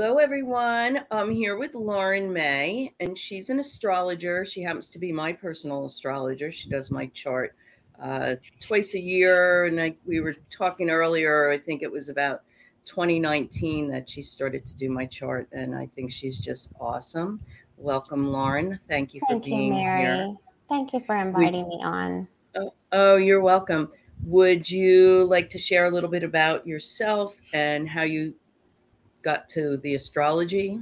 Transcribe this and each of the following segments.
Hello, everyone. I'm here with Lauren May, and she's an astrologer. She happens to be my personal astrologer. She does my chart uh, twice a year. And I, we were talking earlier, I think it was about 2019 that she started to do my chart, and I think she's just awesome. Welcome, Lauren. Thank you for Thank being you, Mary. here. Thank you for inviting me on. Oh, oh, you're welcome. Would you like to share a little bit about yourself and how you got to the astrology?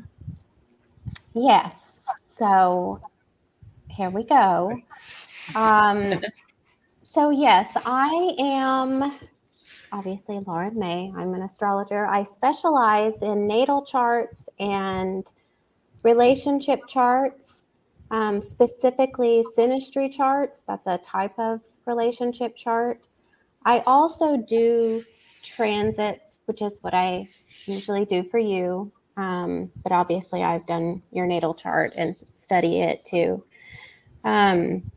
Yes. So here we go. Um, so, yes, I am obviously Lauren May. I'm an astrologer. I specialize in natal charts and relationship charts, um, specifically synastry charts. That's a type of relationship chart. I also do transits, which is what I usually do for you. Um, but obviously, I've done your natal chart and study it too. Um,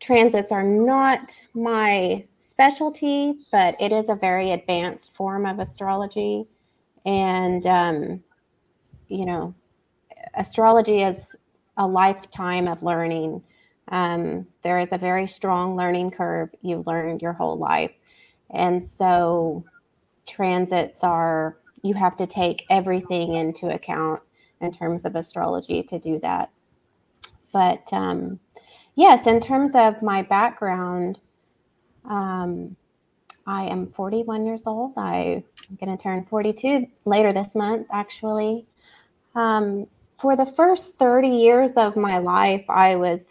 transits are not my specialty, but it is a very advanced form of astrology. And, um, you know, astrology is a lifetime of learning. Um, there is a very strong learning curve. You learn your whole life. And so transits are you have to take everything into account in terms of astrology to do that. But um, yes, in terms of my background, um, I am 41 years old. I, am going to turn 42 later this month, actually. Um, for the first 30 years of my life, I was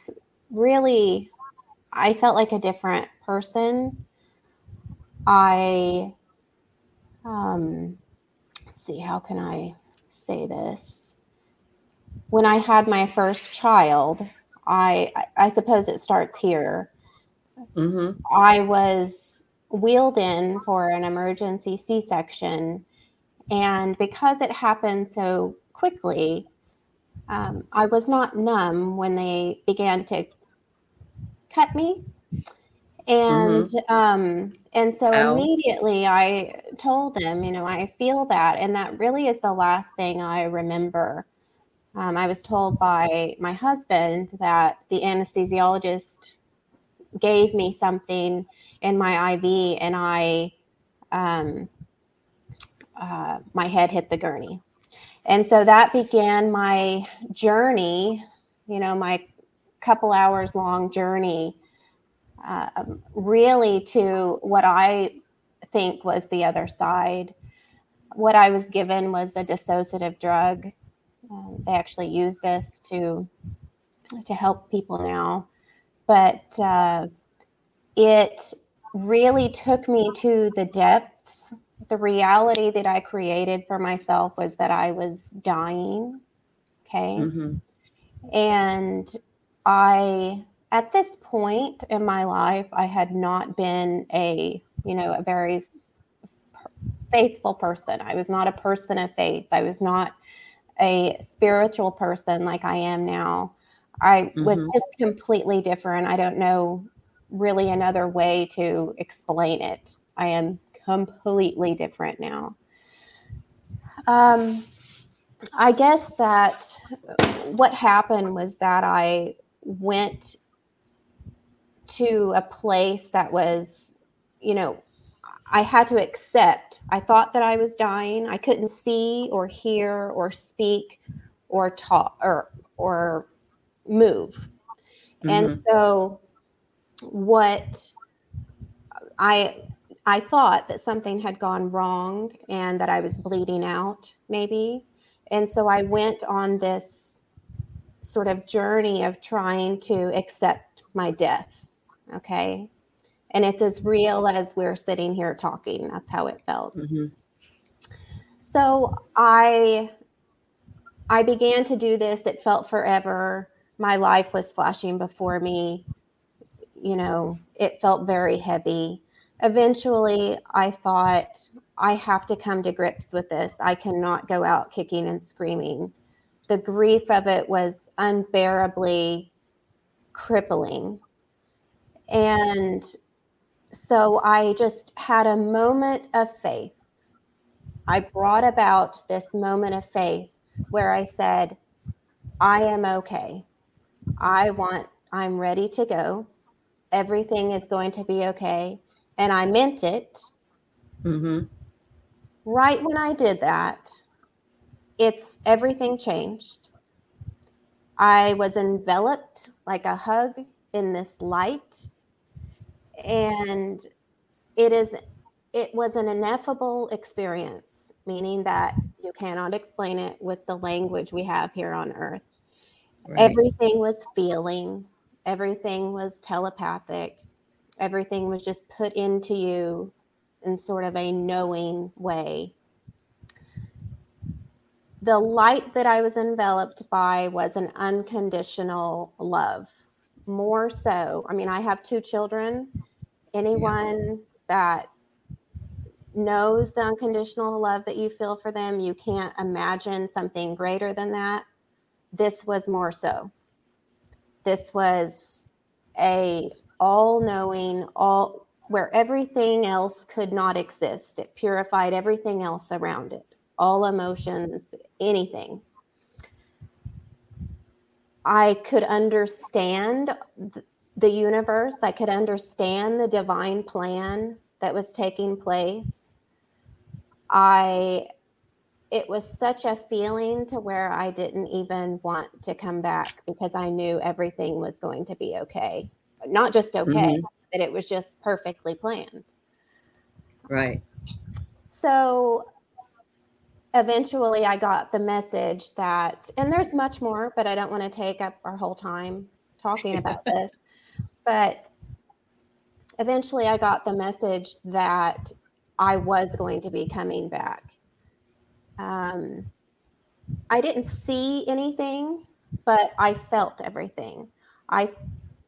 really, I felt like a different person. I, um, see, how can I say this? When I had my first child, I I suppose it starts here. Mm-hmm. I was wheeled in for an emergency C-section, and because it happened so quickly, um, I was not numb when they began to cut me, and Mm-hmm. um, and so Ow. immediately I told him, you know, I feel that. And that really is the last thing I remember. Um, I was told by my husband that the anesthesiologist gave me something in my IV and I, um, uh, my head hit the gurney. And so that began my journey, you know, my couple hours long journey, um, really to what I think was the other side. What I was given was a dissociative drug. Um, they actually use this to to help people now, but uh, it really took me to the depths the reality that I created for myself was that I was dying. Okay. Mm-hmm. And I, at this point in my life, I had not been a, you know, a very faithful person. I was not a person of faith. I was not a spiritual person like I am now. I mm-hmm. was just completely different. I don't know really another way to explain it. I am completely different now. Um, I guess that what happened was that I went to a place that was, you know, I had to accept. I thought that I was dying. I couldn't see or hear or speak or talk or or move. Mm-hmm. And so what I I thought that something had gone wrong and that I was bleeding out, maybe. And so I went on this sort of journey of trying to accept my death. Okay. And it's as real as we're sitting here talking. That's how it felt. Mm-hmm. So I I began to do this. It felt forever. My life was flashing before me. You know, it felt very heavy eventually I thought I have to come to grips with this. I cannot go out kicking and screaming. The grief of it was unbearably crippling. And so I just had a moment of faith. I brought about this moment of faith where I said, I am okay. I want, I'm ready to go. Everything is going to be okay and I meant it. Mm-hmm. Right when I did that, it's everything changed. I was enveloped like a hug in this light, and it is it was an ineffable experience, meaning that you cannot explain it with the language we have here on earth. Right. Everything was feeling, everything was telepathic everything was just put into you in sort of a knowing way. The light that I was enveloped by was an unconditional love. More so, I mean, I have two children. Anyone yeah. that knows the unconditional love that you feel for them, you can't imagine something greater than that. This was more so. This was a all knowing, all where everything else could not exist. It purified everything else around it, all emotions, anything. I could understand the universe, I could understand the divine plan that was taking place. I it was such a feeling to where I didn't even want to come back because I knew everything was going to be okay not just okay, mm-hmm. that it was just perfectly planned. Right. So eventually I got the message that, and there's much more, but I don't want to take up our whole time talking about this. But eventually I got the message that I was going to be coming back. Um, I didn't see anything, but I felt everything. I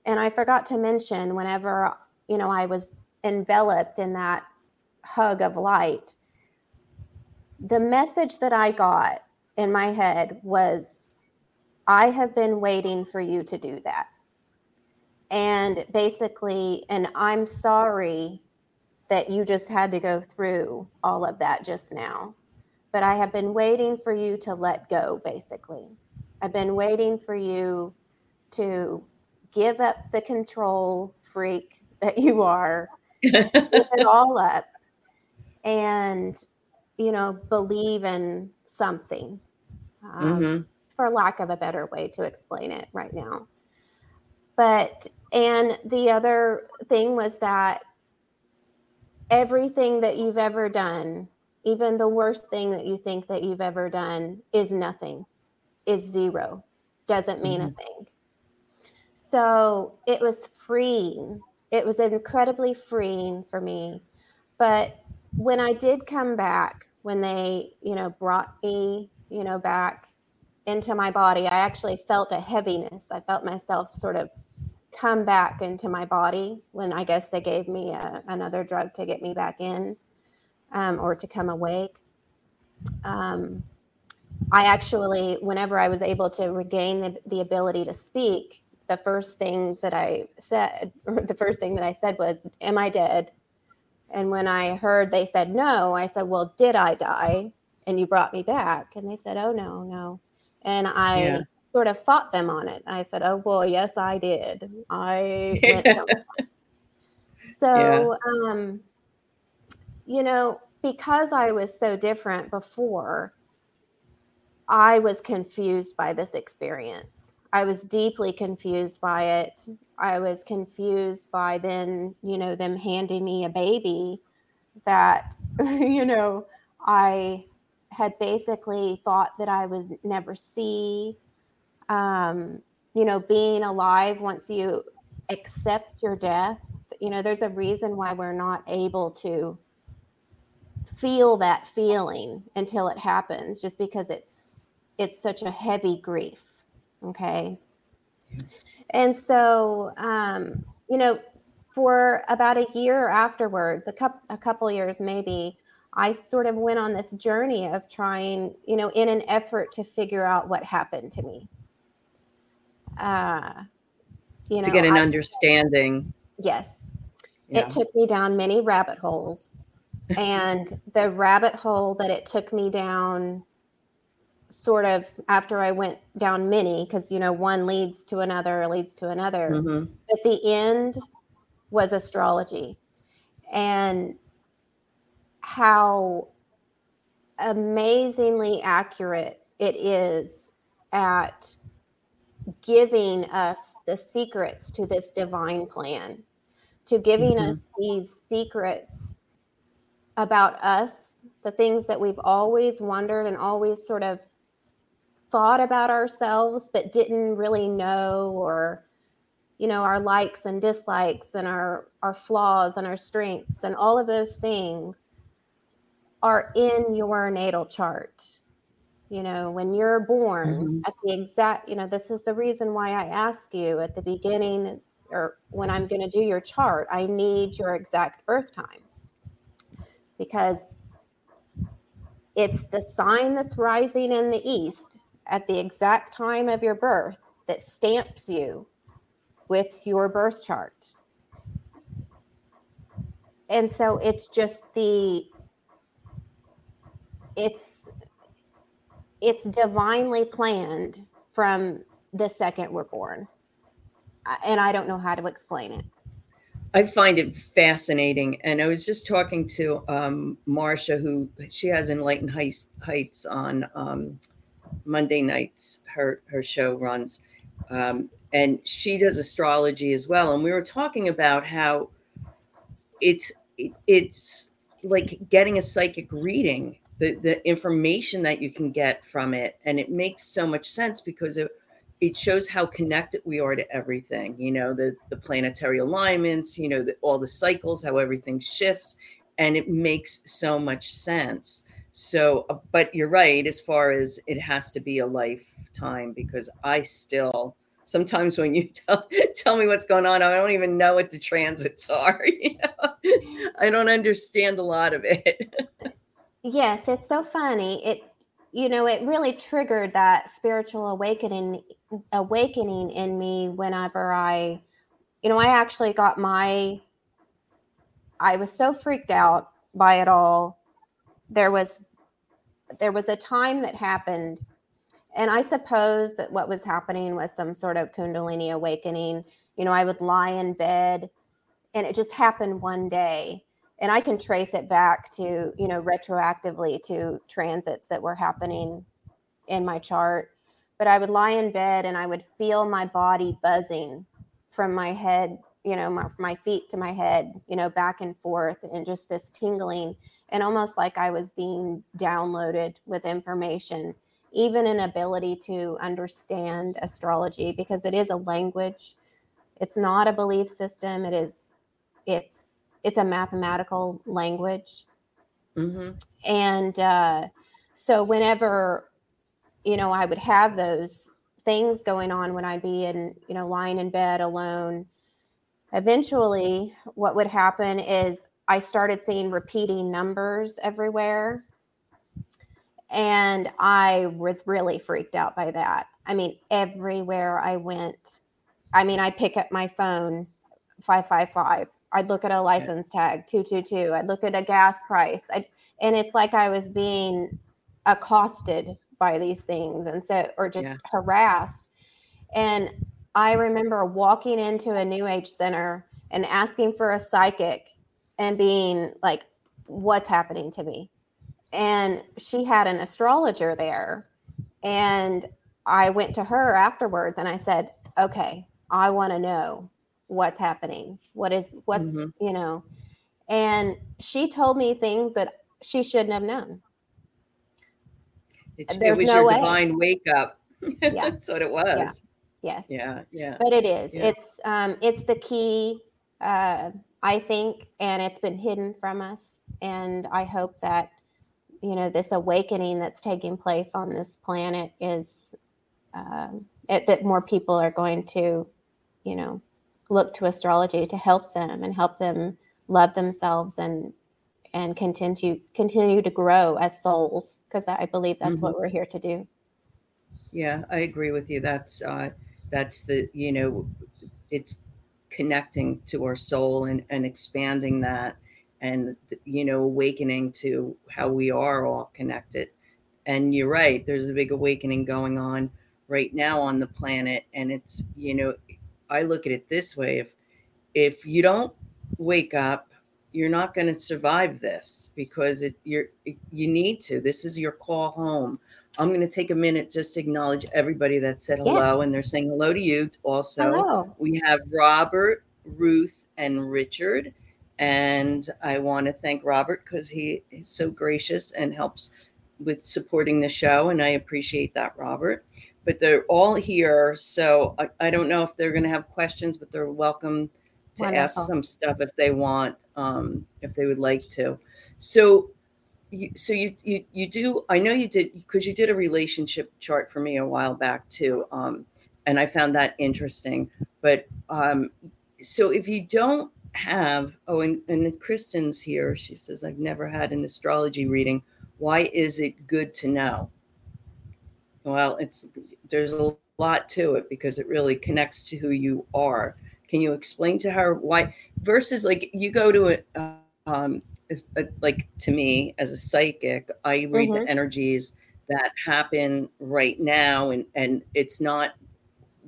and I forgot to mention whenever, you know, I was enveloped in that hug of light, the message that I got in my head was, I have been waiting for you to do that. And basically, and I'm sorry that you just had to go through all of that just now. But I have been waiting for you to let go, basically. I've been waiting for you to give up the control freak that you are, give it all up, and you know, believe in something, um, Mhm. for lack of a better way to explain it right now. But, and the other thing was that everything that you've ever done, even the worst thing that you think that you've ever done, is nothing, is zero, doesn't mean a Mhm. thing. So it was freeing. It was incredibly freeing for me. But when I did come back, when they, you know, brought me, you know, back into my body, I actually felt a heaviness. I felt myself sort of come back into my body when I guess they gave me a, another drug to get me back in um, or to come awake. Um, I actually, whenever I was able to regain the, the ability to speak, the first things that I said, the first thing that I said was, Am I dead? And when I heard they said no, I said, Well, did I die? And you brought me back. And they said, Oh, no, no. And I Yeah. Sort of fought them on it. I said, Oh, boy, yes, I did. I went. So, um, you know, because I was so different before, I was confused by this experience. I was deeply confused by it. I was confused by then, you know, them handing me a baby that, you know, I had basically thought that I would never see. Um, you know, being alive once you accept your death, you know, there's a reason why we're not able to feel that feeling until it happens just because it's it's such a heavy grief okay? And so um you know for about a year afterwards a couple a couple years maybe i sort of went on this journey of trying you know in an effort to figure out what happened to me uh you know to get an I- understanding. yes Yeah. it took me down many rabbit holes. and the rabbit hole that it took me down, sort of after I went down many, because, you know, one leads to another, leads to another. Mhm. At the end was astrology and how amazingly accurate it is at giving us the secrets to this divine plan, to giving mm-hmm. us these secrets about us, the things that we've always wondered and always sort of thought about ourselves, but didn't really know, or, you know, our likes and dislikes and our, our flaws and our strengths and all of those things are in your natal chart. You know, when you're born Mhm. at the exact, you know, this is the reason why I ask you at the beginning or when I'm going to do your chart, I need your exact birth time because it's the sign that's rising in the east at the exact time of your birth that stamps you with your birth chart. And so it's just the it's it's divinely planned from the second we're born. And I don't know how to explain it. I find it fascinating. And I was just talking to um, Marsha, who she has Enlightened Heights, Heights on um, Monday nights. Her her show runs, um, and she does astrology as well. And we were talking about how it's it's like getting a psychic reading. The the information that you can get from it, and it makes so much sense because it it shows how connected we are to everything you know the the planetary alignments you know the, all the cycles how everything shifts and it makes so much sense so uh, but you're right as far as it has to be a lifetime because i still sometimes when you tell tell me what's going on i don't even know what the transits are you know? i don't understand a lot of it Yes, it's so funny. It you know, it really triggered that spiritual awakening awakening in me whenever I you know, I actually got my I was so freaked out by it all. There was there was a time that happened and I suppose that what was happening was some sort of kundalini awakening. You know, I would lie in bed and it just happened one day and I can trace it back to, you know, retroactively to transits that were happening in my chart. But I would lie in bed and I would feel my body buzzing from my head, you know, my, my feet to my head, you know, back and forth, and just this tingling, and almost like I was being downloaded with information, even an ability to understand astrology because it is a language. It's not a belief system. It is, it's it's a mathematical language. Mm-hmm. And uh, so whenever, you know, I would have those things going on when I'd be in, you know, lying in bed alone, eventually what would happen is I started seeing repeating numbers everywhere. And I was really freaked out by that. I mean, everywhere I went, I mean, I'd pick up my phone, 555, I'd look at a license tag, 222. I'd look at a gas price. I'd, and it's like I was mm-hmm. being accosted by these things and so, or just yeah. harassed. And I remember walking into a new age center and asking for a psychic and being like, what's happening to me? And she had an astrologer there. And I went to her afterwards and I said, okay, I want to know what's happening what is what's mm-hmm. you know and she told me things that she shouldn't have known it, it was no your way. divine wake up yeah. that's what it was yeah. yes yeah yeah but it is yeah. it's um it's the key uh i think and it's been hidden from us and i hope that you know this awakening that's taking place on this planet is um, it, that more people are going to you know look to astrology to help them and help them love themselves and and continue continue to grow as souls because I believe that's mm-hmm. what we're here to do. Yeah, I agree with you. That's uh, that's the you know, it's connecting to our soul and and expanding that, and you know, awakening to how we are all connected. And you're right. There's a big awakening going on right now on the planet, and it's you know, I look at it this way: if if you don't wake up, you're not going to survive this because it you're you need to. This is your call home. I'm going to take a minute just to acknowledge everybody that said hello, yeah. and they're saying hello to you also. Hello. We have Robert, Ruth, and Richard. And I want to thank Robert because he is so gracious and helps with supporting the show. And I appreciate that, Robert but they're all here. So I, I don't know if they're going to have questions, but they're welcome to Wonderful. ask some stuff if they want, um, if they would like to. So, you, so you, you you do. I know you did because you did a relationship chart for me a while back too, um, and I found that interesting. But um, so if you don't have, oh, and, and Kristen's here. She says I've never had an astrology reading. Why is it good to know? Well, it's there's a lot to it because it really connects to who you are. Can you explain to her why versus like you go to a um a, like to me as a psychic, I read mm-hmm. the energies that happen right now and and it's not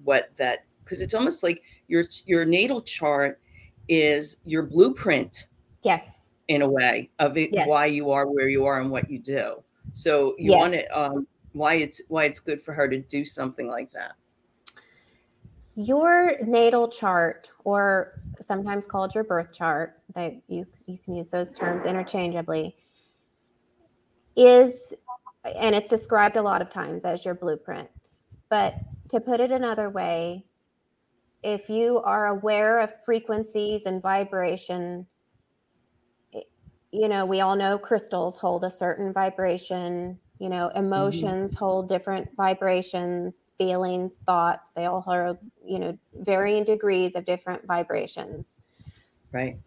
what that because it's almost like your your natal chart is your blueprint. Yes. In a way of it, yes. why you are where you are and what you do. So you yes. want to um, why it's why it's good for her to do something like that. Your natal chart or sometimes called your birth chart that you you can use those terms interchangeably is and it's described a lot of times as your blueprint. But to put it another way if you are aware of frequencies and vibration you know we all know crystals hold a certain vibration you know mm-hmm. emotions mm-hmm. hold different vibrations feelings thoughts they all hold you know varying degrees of different vibrations right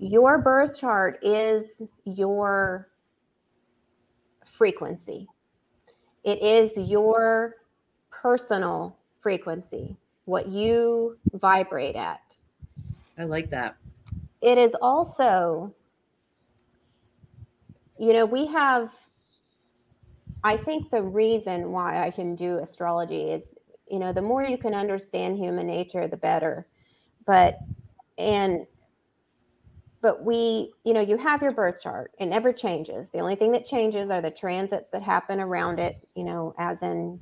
your birth chart is your frequency it is your personal frequency what you vibrate at i like that it is also you know we have I think the reason why I can do astrology is, you know, the more you can understand human nature, the better. But, and but we, you know, you have your birth chart. It never changes. The only thing that changes are the transits that happen around it, you know, as in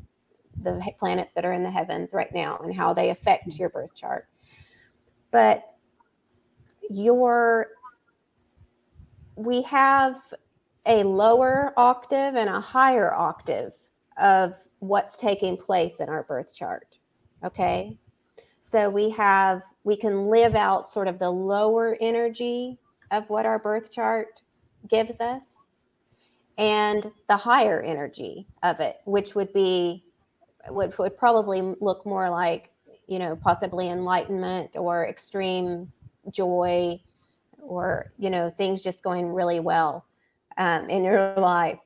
the planets that are in the heavens right now and how they affect your birth chart. But your we have a lower octave and a higher octave of what's taking place in our birth chart. Okay. So we have, we can live out sort of the lower energy of what our birth chart gives us and the higher energy of it, which would be, would, would probably look more like, you know, possibly enlightenment or extreme joy or, you know, things just going really well um, in your life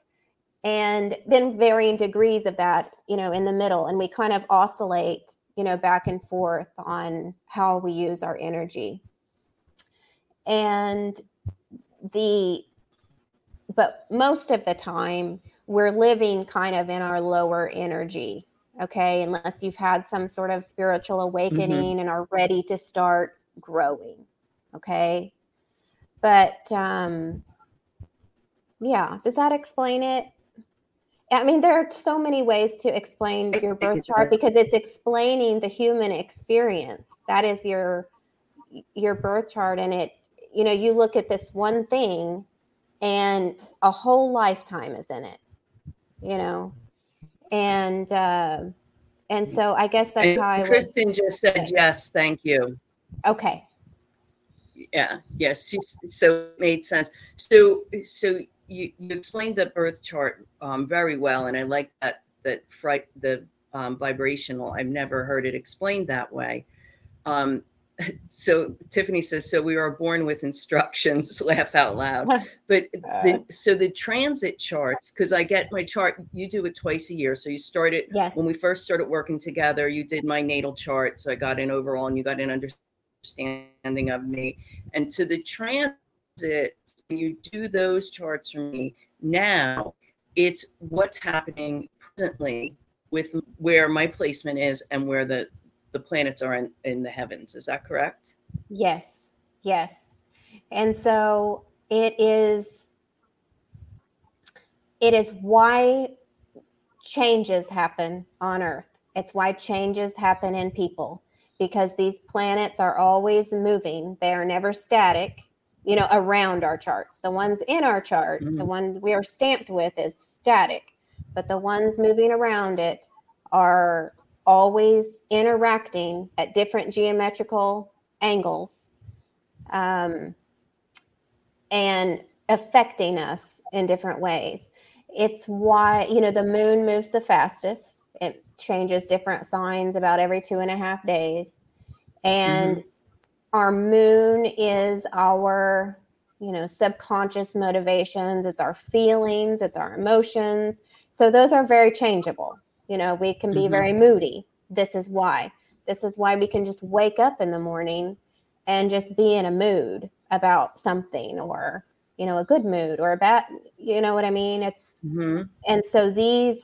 and then varying degrees of that you know in the middle and we kind of oscillate you know back and forth on how we use our energy and the but most of the time we're living kind of in our lower energy okay unless you've had some sort of spiritual mm-hmm. awakening mm-hmm. and are ready to start growing okay but um yeah does that explain it I mean, there are so many ways to explain your birth chart because it's explaining the human experience. That is your your birth chart, and it you know you look at this one thing, and a whole lifetime is in it. You know, and uh, and so I guess that's and how I. Kristen would, just said yes, thank you. Okay. Yeah. Yes. so it made sense. So so you, you explained the birth chart um, very well, and I like that that fright the um, vibrational. I've never heard it explained that way. Um, so Tiffany says, so we are born with instructions. laugh out loud. But the, so the transit charts, because I get my chart. You do it twice a year. So you started yes. when we first started working together. You did my natal chart, so I got an overall, and you got an understanding of me. And to the transit you do those charts for me now, it's what's happening presently with where my placement is and where the the planets are in, in the heavens. Is that correct? Yes. Yes. And so it is it is why changes happen on earth. It's why changes happen in people because these planets are always moving. They are never static you know, around our charts. The ones in our chart, mm-hmm. the one we are stamped with is static, but the ones moving around it are always interacting at different geometrical angles um, and affecting us in different ways. It's why, you know, the moon moves the fastest. It changes different signs about every two and a half days. And mm-hmm our moon is our you know subconscious motivations it's our feelings it's our emotions. So those are very changeable. You know we can be mm-hmm. very moody. This is why. This is why we can just wake up in the morning and just be in a mood about something or you know a good mood or a bad you know what i mean? It's mm-hmm. and so these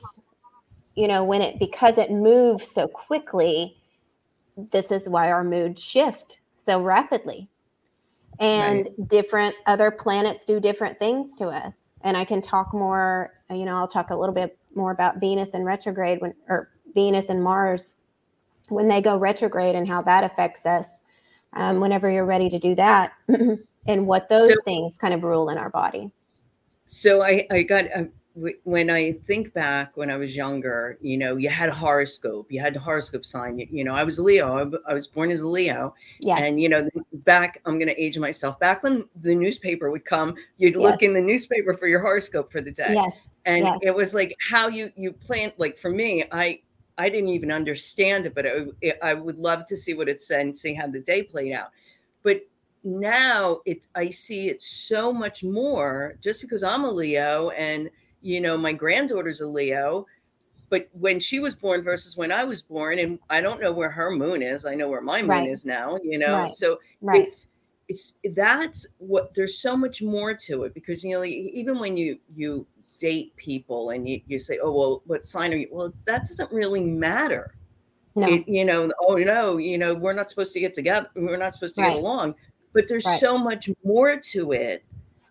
you know when it because it moves so quickly this is why our moods shift so rapidly. And right. different other planets do different things to us. And I can talk more, you know, I'll talk a little bit more about Venus and retrograde when, or Venus and Mars when they go retrograde and how that affects us um, whenever you're ready to do that and what those so, things kind of rule in our body. So I, I got, uh, when I think back when I was younger, you know, you had a horoscope, you had a horoscope sign. You, you know, I was Leo. I, was born as a Leo. Yes. And you know, back I'm going to age myself. Back when the newspaper would come, you'd yes. look in the newspaper for your horoscope for the day. Yes. And yes. it was like how you you plan. Like for me, I I didn't even understand it, but it, it, I would love to see what it said and see how the day played out. But now it I see it so much more just because I'm a Leo and you know, my granddaughter's a Leo, but when she was born versus when I was born, and I don't know where her moon is. I know where my moon right. is now, you know. Right. So right. it's it's that's what there's so much more to it because you know even when you you date people and you, you say oh well what sign are you well that doesn't really matter no. It, you know oh no you know we're not supposed to get together we're not supposed to get along but there's so much more to it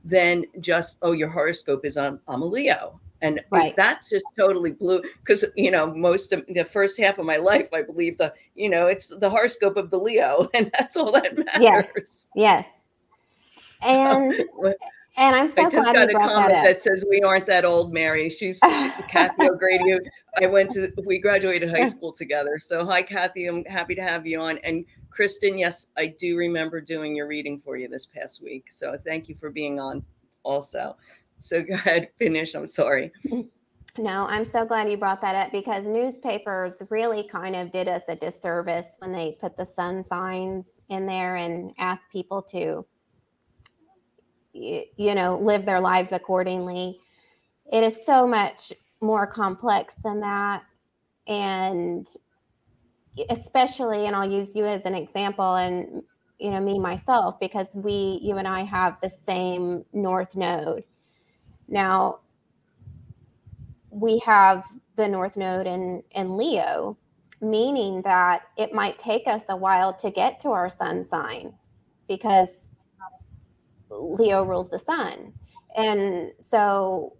than just oh your horoscope is on I'm a Leo. And Right. that's just totally blue because you know most of the first half of my life I believe the you know it's the horoscope of the Leo and that's all that matters. Yes. And and I'm so I just glad got a comment that that, says we aren't that old, Mary. She's she, Kathy O'Grady. I went to we graduated high school together. So hi, Kathy. I'm happy to have you on. And Kristen, yes, I do remember doing your reading for you this past week. So thank you for being on also. So go ahead, finish. I'm sorry. No, I'm so glad you brought that up because newspapers really kind of did us a disservice when they put the sun signs in there and asked people to, you know, live their lives accordingly. It is so much more complex than that. And especially, and I'll use you as an example, and, you know, me myself, because we, you and I have the same North Node. Now, we have the North Node in, in Leo, meaning that it might take us a while to get to our sun sign because Leo rules the sun. And so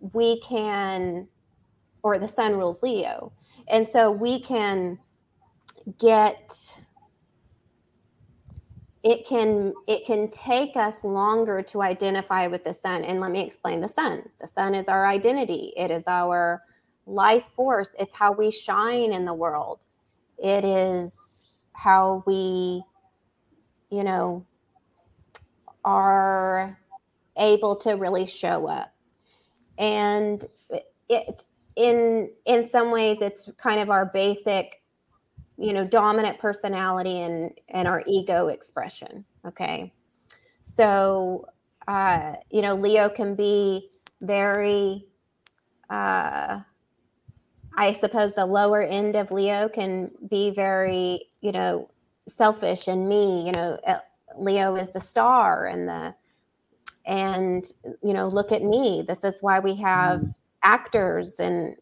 we can, or the sun rules Leo. And so we can get it can it can take us longer to identify with the sun. And let me explain the sun. The sun is our identity. It is our life force. It's how we shine in the world. It is how we you know are able to really show up. And it in in some ways it's kind of our basic you know dominant personality and and our ego expression okay? So uh you know leo can be very uh i suppose the lower end of leo can be very you know selfish and me you know leo is the star and the and you know look at me. This is why we have actors and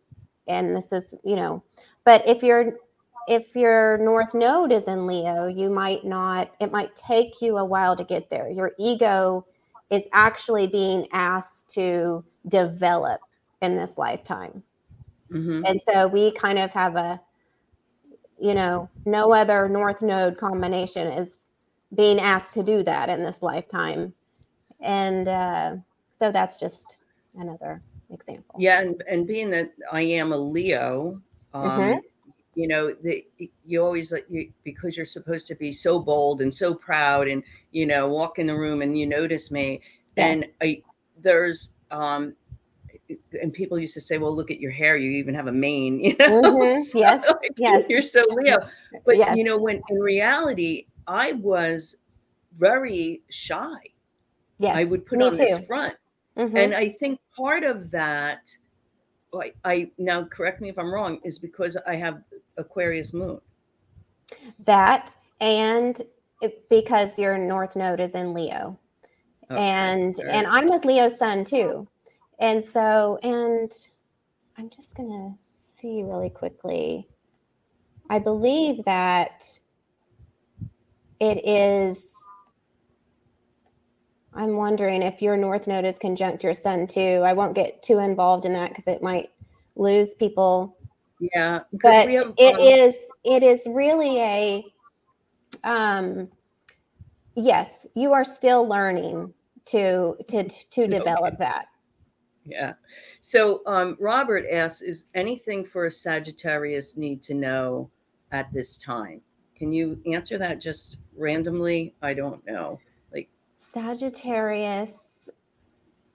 and this is you know but if you're if your north node is in leo you might not it might take you a while to get there. Your ego is actually being asked to develop in this lifetime. Mhm. and so we kind of have a you know no other north node combination is being asked to do that in this lifetime and uh, so that's just another example Yeah, and, and being that I am a Leo, um, Mhm. you know, the, you always you because you're supposed to be so bold and so proud, and you know, walk in the room and you notice me, and I there's um, and people used to say, well, look at your hair, you even have a mane, you know, Mhm. So, Yes. like, Yes. you're so Leo, but Yes. you know, when in reality, I was very shy. yes I would put me on too this front. Mhm. And I think part of that, I, I now correct me if I'm wrong, is because I have Aquarius moon. that and it, because your north node is in leo Okay, and all and i'm a leo sun too and so and i'm just gonna see really quickly i believe that it is i'm wondering if your north node is conjunct your sun too. I won't get too involved in that because it might lose people. Yeah, but have it um, is it is really a um yes you are still learning to to to develop that. Yeah. So um, Robert asks, is anything for a Sagittarius need to know at this time? Can you answer that just randomly? I don't know. Like, sagittarius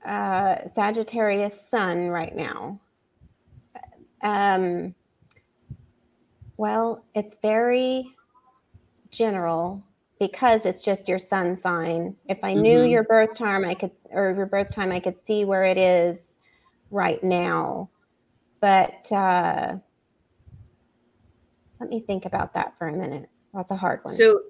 uh sagittarius sun right now um well it's very general because it's just your sun sign if i knew Mhm. your birth time i could or your birth time i could see where it is right now but uh let me think about that for a minute that's a hard one so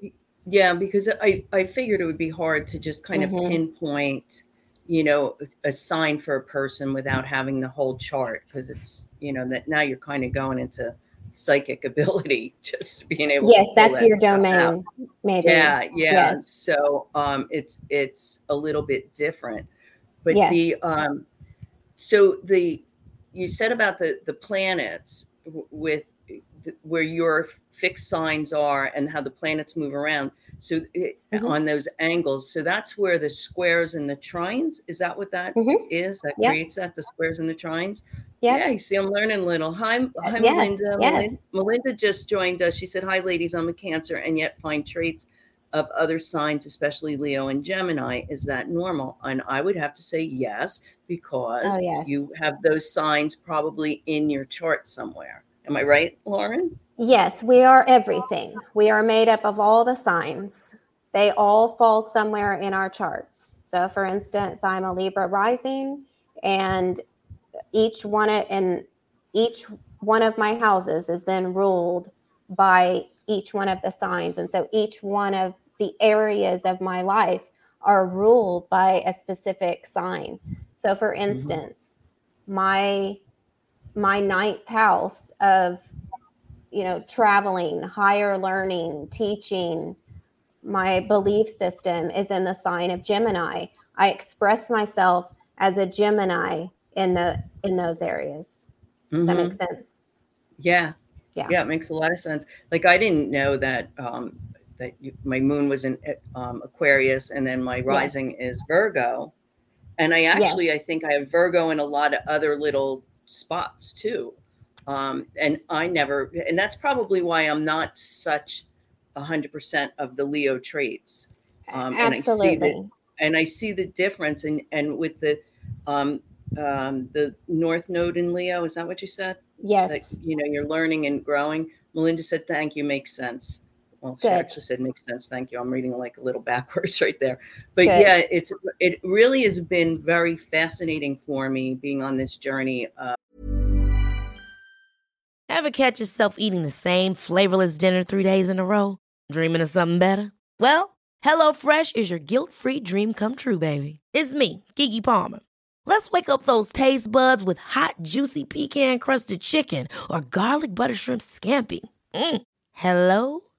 yeah, because I I figured it would be hard to just kind Mhm. of pinpoint, you know, a sign for a person without having the whole chart because it's you know that now you're kind of going into psychic ability, just being able. To. Yes, that's that your domain. domain. Maybe. Yeah, yeah. Yes. So um, it's it's a little bit different, but Yes. the um, so the you said about the the planets w- with where your fixed signs are and how the planets move around. So it, Mhm. on those angles, so that's where the squares and the trines. Is that what that is? Mhm. That Yep. creates that the squares and the trines. Yep. Yeah, you see, I'm learning a little. Hi, hi, yes, Melinda. yes. Melin- Melinda just joined us. She said, "Hi, ladies. I'm a Cancer, and yet find traits of other signs, especially Leo and Gemini. Is that normal?" And I would have to say yes, because Oh, yes. you have those signs probably in your chart somewhere. Am I right, Lauren? Yes, we are everything. We are made up of all the signs. They all fall somewhere in our charts. So, for instance, I'm a Libra rising, and each one of and each one of my houses is then ruled by each one of the signs, and so each one of the areas of my life are ruled by a specific sign. So, for mm-hmm. instance, my my ninth house of you know traveling higher learning teaching my belief system is in the sign of gemini i express myself as a gemini in the in those areas does that Mhm. make sense Yeah. Yeah. Yeah, it makes a lot of sense. Like I didn't know that um that you, my moon was in um Aquarius and then my rising is Virgo. And I actually I think I have Virgo in a lot of other little spots too. Um and I never and that's probably why I'm not such a hundred percent of the Leo traits. Um and I see absolutely that and I see the difference and and with the um um the North Node in Leo, is that what you said? yes that you know you're learning and growing melinda said thank you makes sense well she Good. actually said makes sense thank you i'm reading like a little backwards right there but Good. yeah it's it really has been very fascinating for me being on this journey uh, Ever catch yourself eating the same flavorless dinner three days in a row? Dreaming of something better? Well, HelloFresh is your guilt free dream come true, baby. It's me, Keke Palmer. Let's wake up those taste buds with hot, juicy pecan crusted chicken or garlic butter shrimp scampi. Mm. Hello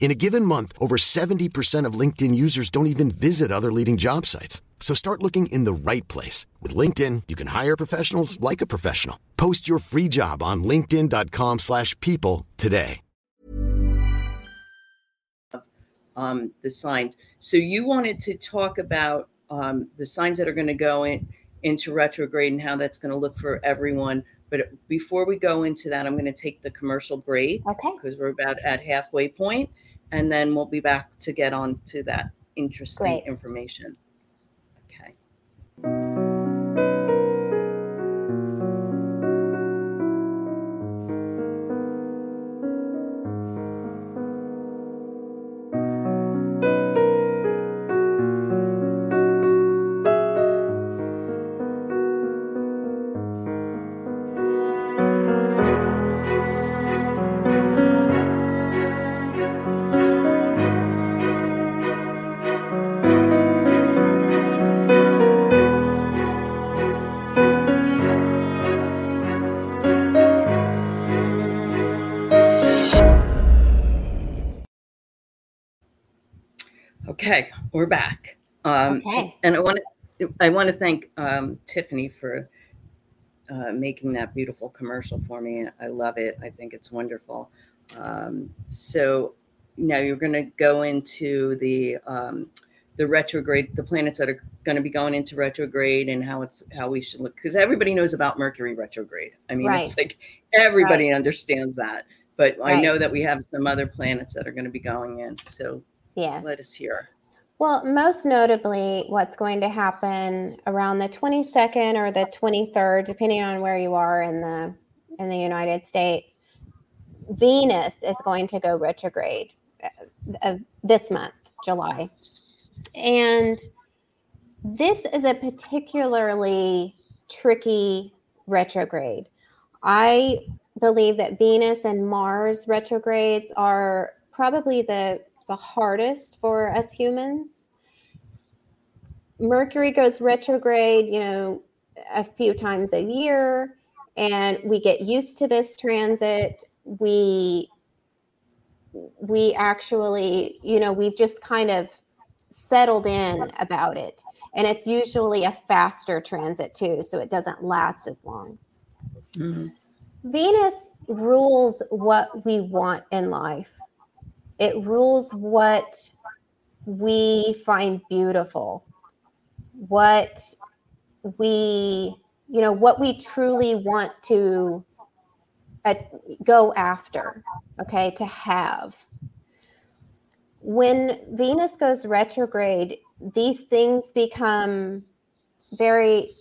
In a given month, over 70% of LinkedIn users don't even visit other leading job sites. So start looking in the right place. With LinkedIn, you can hire professionals like a professional. Post your free job on linkedin.com/people slash people today. um, the signs so you wanted to talk about um, the signs that are going to go in into retrograde and how that's going to look for everyone but before we go into that i'm going to take the commercial break okay because we're about at halfway point and then we'll be back to get on to that interesting Great. information okay okay um, okay and I want to I want to thank um, Tiffany for uh, making that beautiful commercial for me. I love it. I think it's wonderful. Um, so now you're going to go into the um, the retrograde, the planets that are going to be going into retrograde, and how it's how we should look because everybody knows about Mercury retrograde. I mean, it's like everybody understands that. But I know that we have some other planets that are going to be going in. So yeah. let us hear. Well, most notably, what's going to happen around the 22nd or the 23rd, depending on where you are in the in the United States, Venus is going to go retrograde uh, this month, July. And this is a particularly tricky retrograde. I believe that Venus and Mars retrogrades are probably the, the hardest for us humans. Mercury goes retrograde, you know, a few times a year, and we get used to this transit. We we actually, you know, we've just kind of settled in about it. And it's usually a faster transit too, so it doesn't last as long. Mm-hmm. Venus rules what we want in life, it rules what we find beautiful, what we, you know, what we truly want to uh, go after, okay, to have. When Venus goes retrograde, these things become very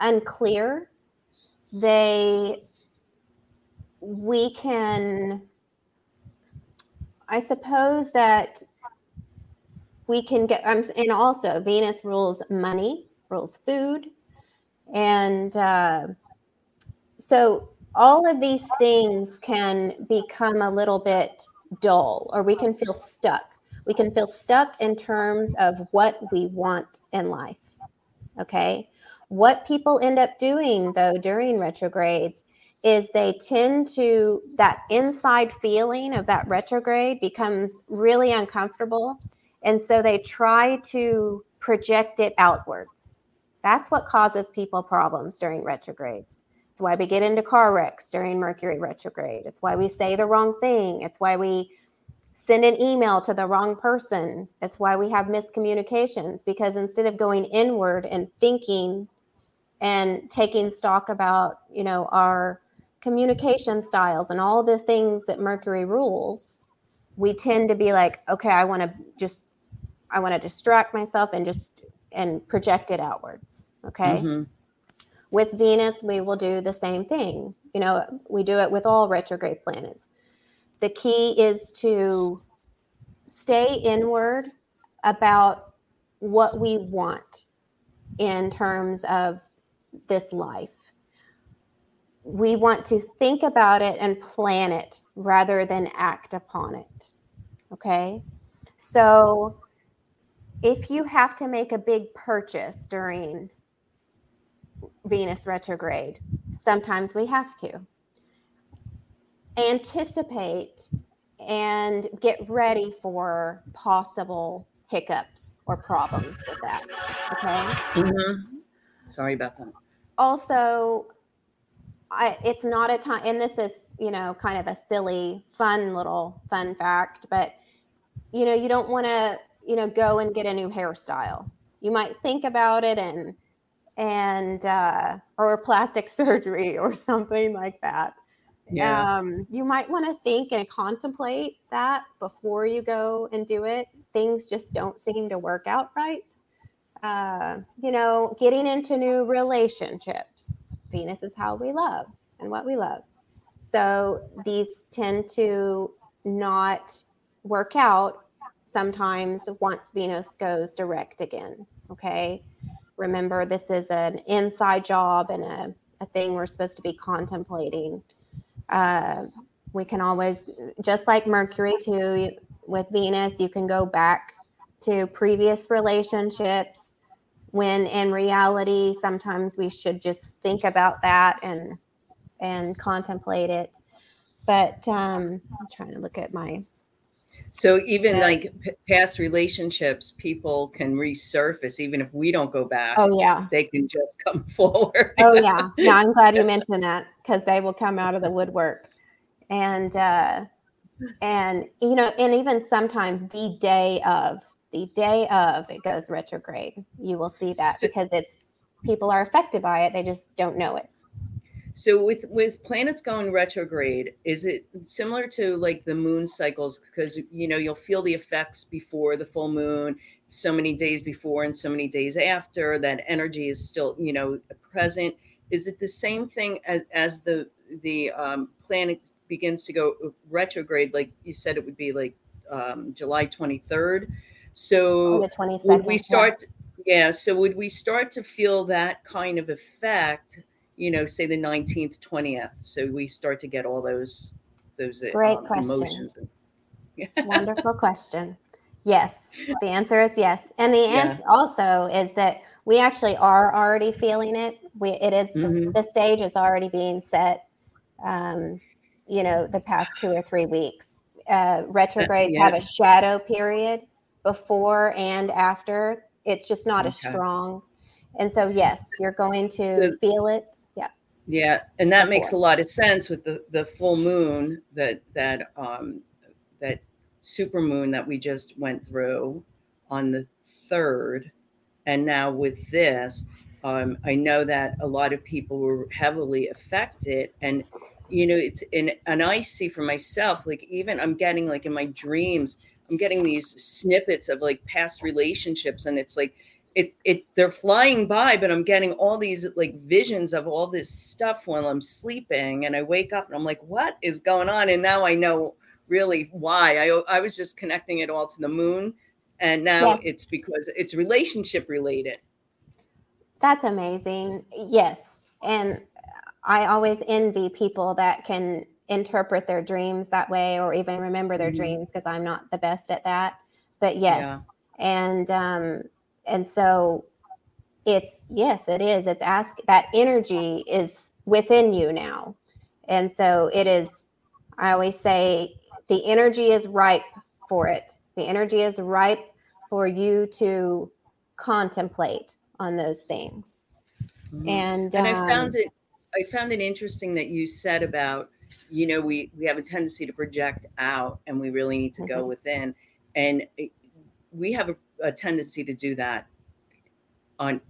unclear. They, we can, I suppose that we can get, um, and also Venus rules money, rules food. And uh, so all of these things can become a little bit dull or we can feel stuck. We can feel stuck in terms of what we want in life. Okay. What people end up doing though during retrogrades is they tend to, that inside feeling of that retrograde becomes really uncomfortable. And so they try to project it outwards. That's what causes people problems during retrogrades. It's why we get into car wrecks during Mercury retrograde. It's why we say the wrong thing. It's why we send an email to the wrong person. It's why we have miscommunications because instead of going inward and thinking and taking stock about, you know, our communication styles and all the things that Mercury rules, we tend to be like, okay, I want to just I want to distract myself and just and project it outwards. Okay. Mm-hmm. With Venus, we will do the same thing. You know, we do it with all retrograde planets. The key is to stay inward about what we want in terms of this life. We want to think about it and plan it rather than act upon it. Okay. So if you have to make a big purchase during Venus retrograde. Sometimes we have to anticipate and get ready for possible hiccups or problems with that. Okay. Mm-hmm. Sorry about that. Also, I, it's not a time, and this is, you know, kind of a silly, fun little fun fact, but, you know, you don't want to, you know, go and get a new hairstyle. You might think about it and and uh, or plastic surgery or something like that. Yeah. Um, you might want to think and contemplate that before you go and do it. Things just don't seem to work out right. Uh, you know, getting into new relationships. Venus is how we love and what we love. So these tend to not work out sometimes once Venus goes direct again. Okay. Remember, this is an inside job and a, a thing we're supposed to be contemplating. Uh, we can always, just like Mercury, too, with Venus, you can go back to previous relationships when in reality sometimes we should just think about that and and contemplate it but um i'm trying to look at my so even yeah. like p- past relationships, people can resurface even if we don't go back. Oh yeah, they can just come forward. oh yeah, yeah. I'm glad you mentioned that because they will come out of the woodwork, and uh, and you know, and even sometimes the day of the day of it goes retrograde, you will see that so, because it's people are affected by it. They just don't know it. So with with planets going retrograde, is it similar to like the moon cycles? Because you know you'll feel the effects before the full moon, so many days before and so many days after. That energy is still you know present. Is it the same thing as, as the the um, planet begins to go retrograde, like you said, it would be like um, July 23rd. So the 22nd. would we start? Yeah. So would we start to feel that kind of effect? You know, say the 19th, 20th. So we start to get all those those uh, Great um, question. emotions. Wonderful question. Yes, the answer is yes. And the Yeah. answer also is that we actually are already feeling it. We it is the, Mhm. the stage is already being set. Um, you know, the past two or three weeks. Uh, retrogrades have a shadow period before and after. It's just not as strong. And so, yes, you're going to So- feel it. Yeah. Yeah, and that makes a lot of sense with the the full moon that that um that super moon that we just went through on the third, and now with this, um, I know that a lot of people were heavily affected, and you know it's in and I see for myself like even I'm getting like in my dreams I'm getting these snippets of like past relationships, and it's like it it they're flying by but i'm getting all these like visions of all this stuff while i'm sleeping and i wake up and i'm like what is going on and now i know really why i i was just connecting it all to the moon and now Yes. it's because it's relationship related That's amazing. Yes. And I always envy people that can interpret their dreams that way or even remember their Mhm. dreams because I'm not the best at that. But yes. Yeah. And um and so it's yes, it is. It's ask that energy is within you now. And so it is I always say the energy is ripe for it. The energy is ripe for you to contemplate on those things. Mhm. And and i um, found it i found it interesting that you said about you know we we have a tendency to project out and we really need to go Mhm. within and it, we have a, a tendency to do that on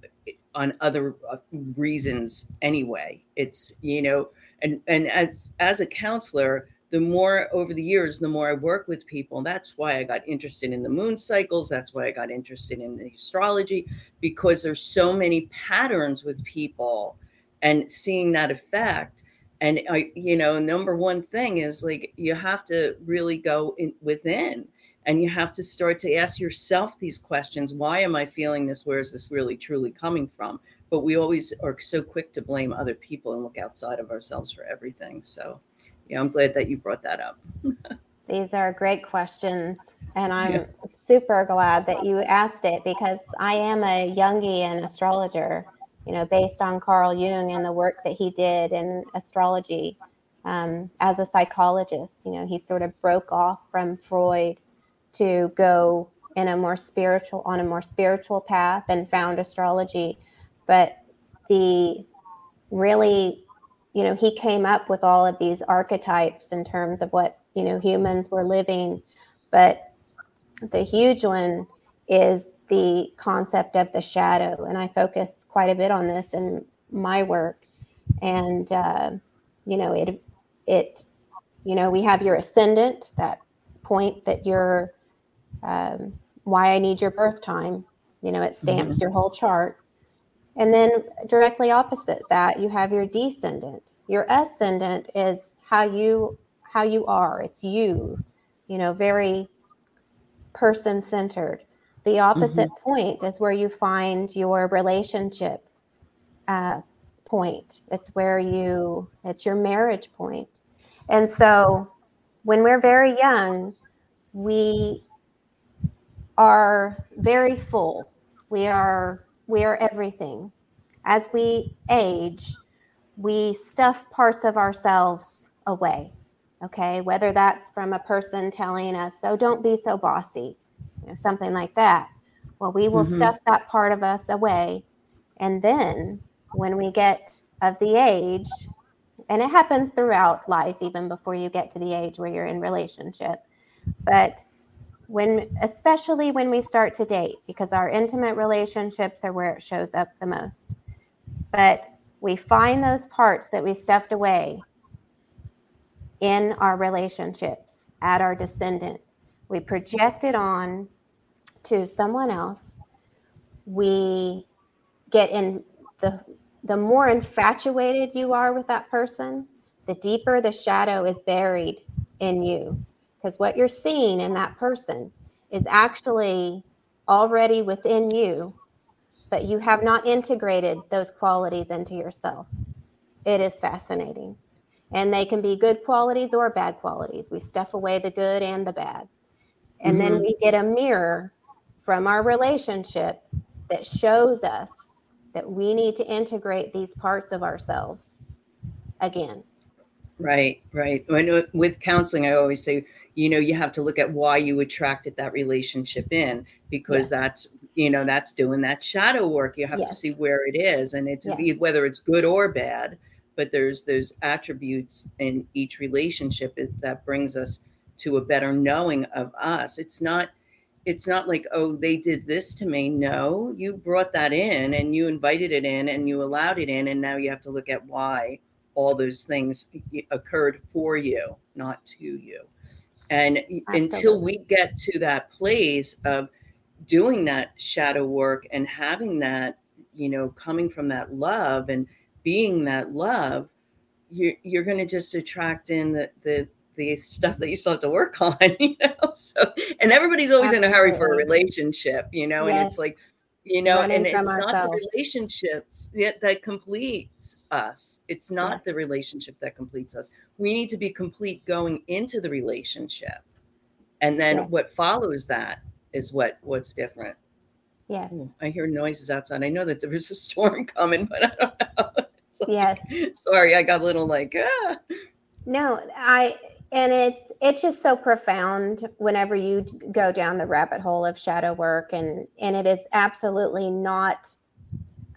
on other uh, reasons anyway it's you know and and as as a counselor the more over the years the more i work with people that's why i got interested in the moon cycles that's why i got interested in the astrology because there's so many patterns with people and seeing that effect and i you know number one thing is like you have to really go in within and you have to start to ask yourself these questions. Why am i feeling this? Where is this really truly coming from? But we always are so quick to blame other people and look outside of ourselves for everything. So yeah i'm glad that you brought that up. These are great questions. And I'm Yeah. super glad that you asked it because I am a Jungian astrologer, you know, based on Carl Jung and the work that he did in astrology um, as a psychologist. You know, he sort of broke off from Freud to go in a more spiritual, on a more spiritual path and found astrology. But the really you know he came up with all of these archetypes in terms of what you know humans were living but the huge one is the concept of the shadow and i focus quite a bit on this in my work and uh, you know it it you know we have your ascendant that point that you're um, why i need your birth time you know it stamps your whole chart and then directly opposite that, you have your descendant. Your ascendant is how you how you are. It's you, you know, very person centered. The opposite point is where you find your relationship uh, point. It's where you it's your marriage point. And so when we're very young, we are very full. We are we are everything. As we age, we stuff parts of ourselves away. Okay, whether that's from a person telling us, "Oh, don't be so bossy," know, something like that. Well, we will Mhm. stuff that part of us away, and then when we get of the age, and it happens throughout life, even before you get to the age where you're in relationship, but when especially when we start to date because our intimate relationships are where it shows up the most but we find those parts that we stuffed away in our relationships at our descendant we project it on to someone else we get in the the more infatuated you are with that person the deeper the shadow is buried in you. Because what you're seeing in that person is actually already within you, but you have not integrated those qualities into yourself. It is fascinating. And they can be good qualities or bad qualities. We stuff away the good and the bad. And mm-hmm. then we get a mirror from our relationship that shows us that we need to integrate these parts of ourselves again. Right, right. Know with counseling, I always say, you know, you have to look at why you attracted that relationship in because yes. that's, you know, that's doing that shadow work. You have yes. to see where it is and it's yes. whether it's good or bad, but there's those attributes in each relationship that brings us to a better knowing of us. It's not it's not like oh they did this to me no you brought that in and you invited it in and you allowed it in and now you have to look at why all those things occurred for you not to you and Absolutely. until we get to that place of doing that shadow work and having that you know coming from that love and being that love you're, you're going to just attract in the the the stuff that you still have to work on, you know. So and everybody's always Absolutely. in a hurry for a relationship, you know, yes. and it's like, you know, Running and it's ourselves. not the relationships that completes us. It's not yes. the relationship that completes us. We need to be complete going into the relationship. And then yes. what follows that is what what's different. Yes. Ooh, I hear noises outside. I know that there was a storm coming, but I don't know. Like, yes. Sorry, I got a little like ah. No, I and it's it's just so profound whenever you go down the rabbit hole of shadow work and and it is absolutely not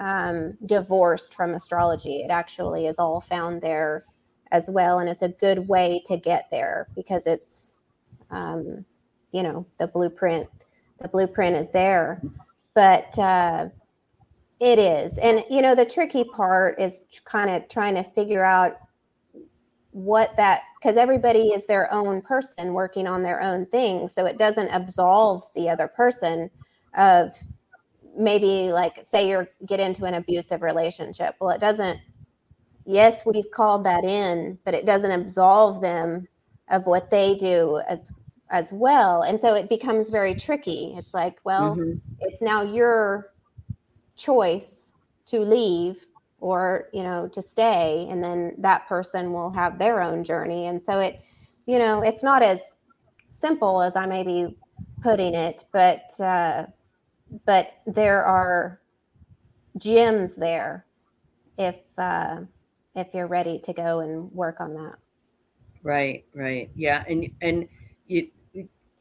um, divorced from astrology. It actually is all found there as well. And it's a good way to get there because it's um, you know the blueprint the blueprint is there. But uh, it is. And you know the tricky part is kind of trying to figure out what that because everybody is their own person working on their own thing so it doesn't absolve the other person of maybe like say you're get into an abusive relationship well it doesn't yes we've called that in but it doesn't absolve them of what they do as as well and so it becomes very tricky it's like well mm-hmm. it's now your choice to leave or you know to stay and then that person will have their own journey. And so it you know it's not as simple as i may be putting it but uh, but there are gems there if uh, if you're ready to go and work on that. Right right. Yeah and and you